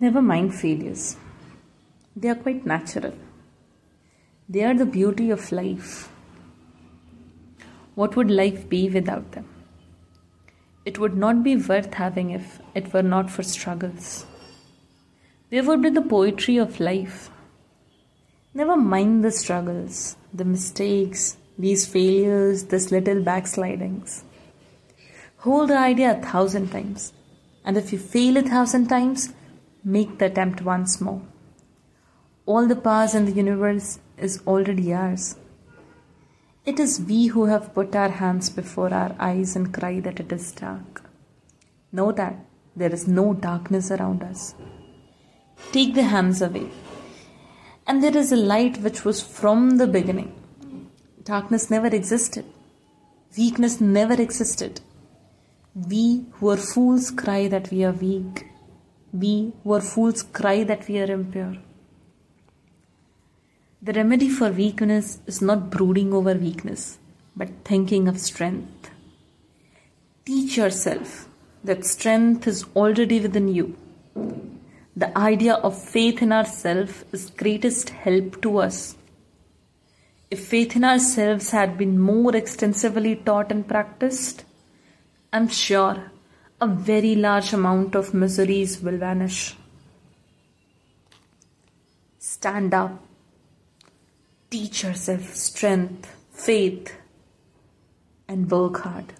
Never mind failures. They are quite natural. They are the beauty of life. What would life be without them? It would not be worth having if it were not for struggles. Where would be the poetry of life? Never mind the struggles, the mistakes, these failures, this little backslidings. Hold the idea a thousand times. And if you fail a thousand times, make the attempt once more. All the powers in the universe is already ours. It is we who have put our hands before our eyes and cry that it is dark. Know that there is no darkness around us. Take the hands away. And there is a light which was from the beginning. Darkness never existed. Weakness never existed. We who are fools cry that we are weak. We who are fools cry that we are impure. The remedy for weakness is not brooding over weakness, but thinking of strength. Teach yourself that strength is already within you. The idea of faith in ourselves is greatest help to us. If faith in ourselves had been more extensively taught and practiced, I'm sure a very large amount of miseries will vanish. Stand up Teach yourself strength, faith, and work hard.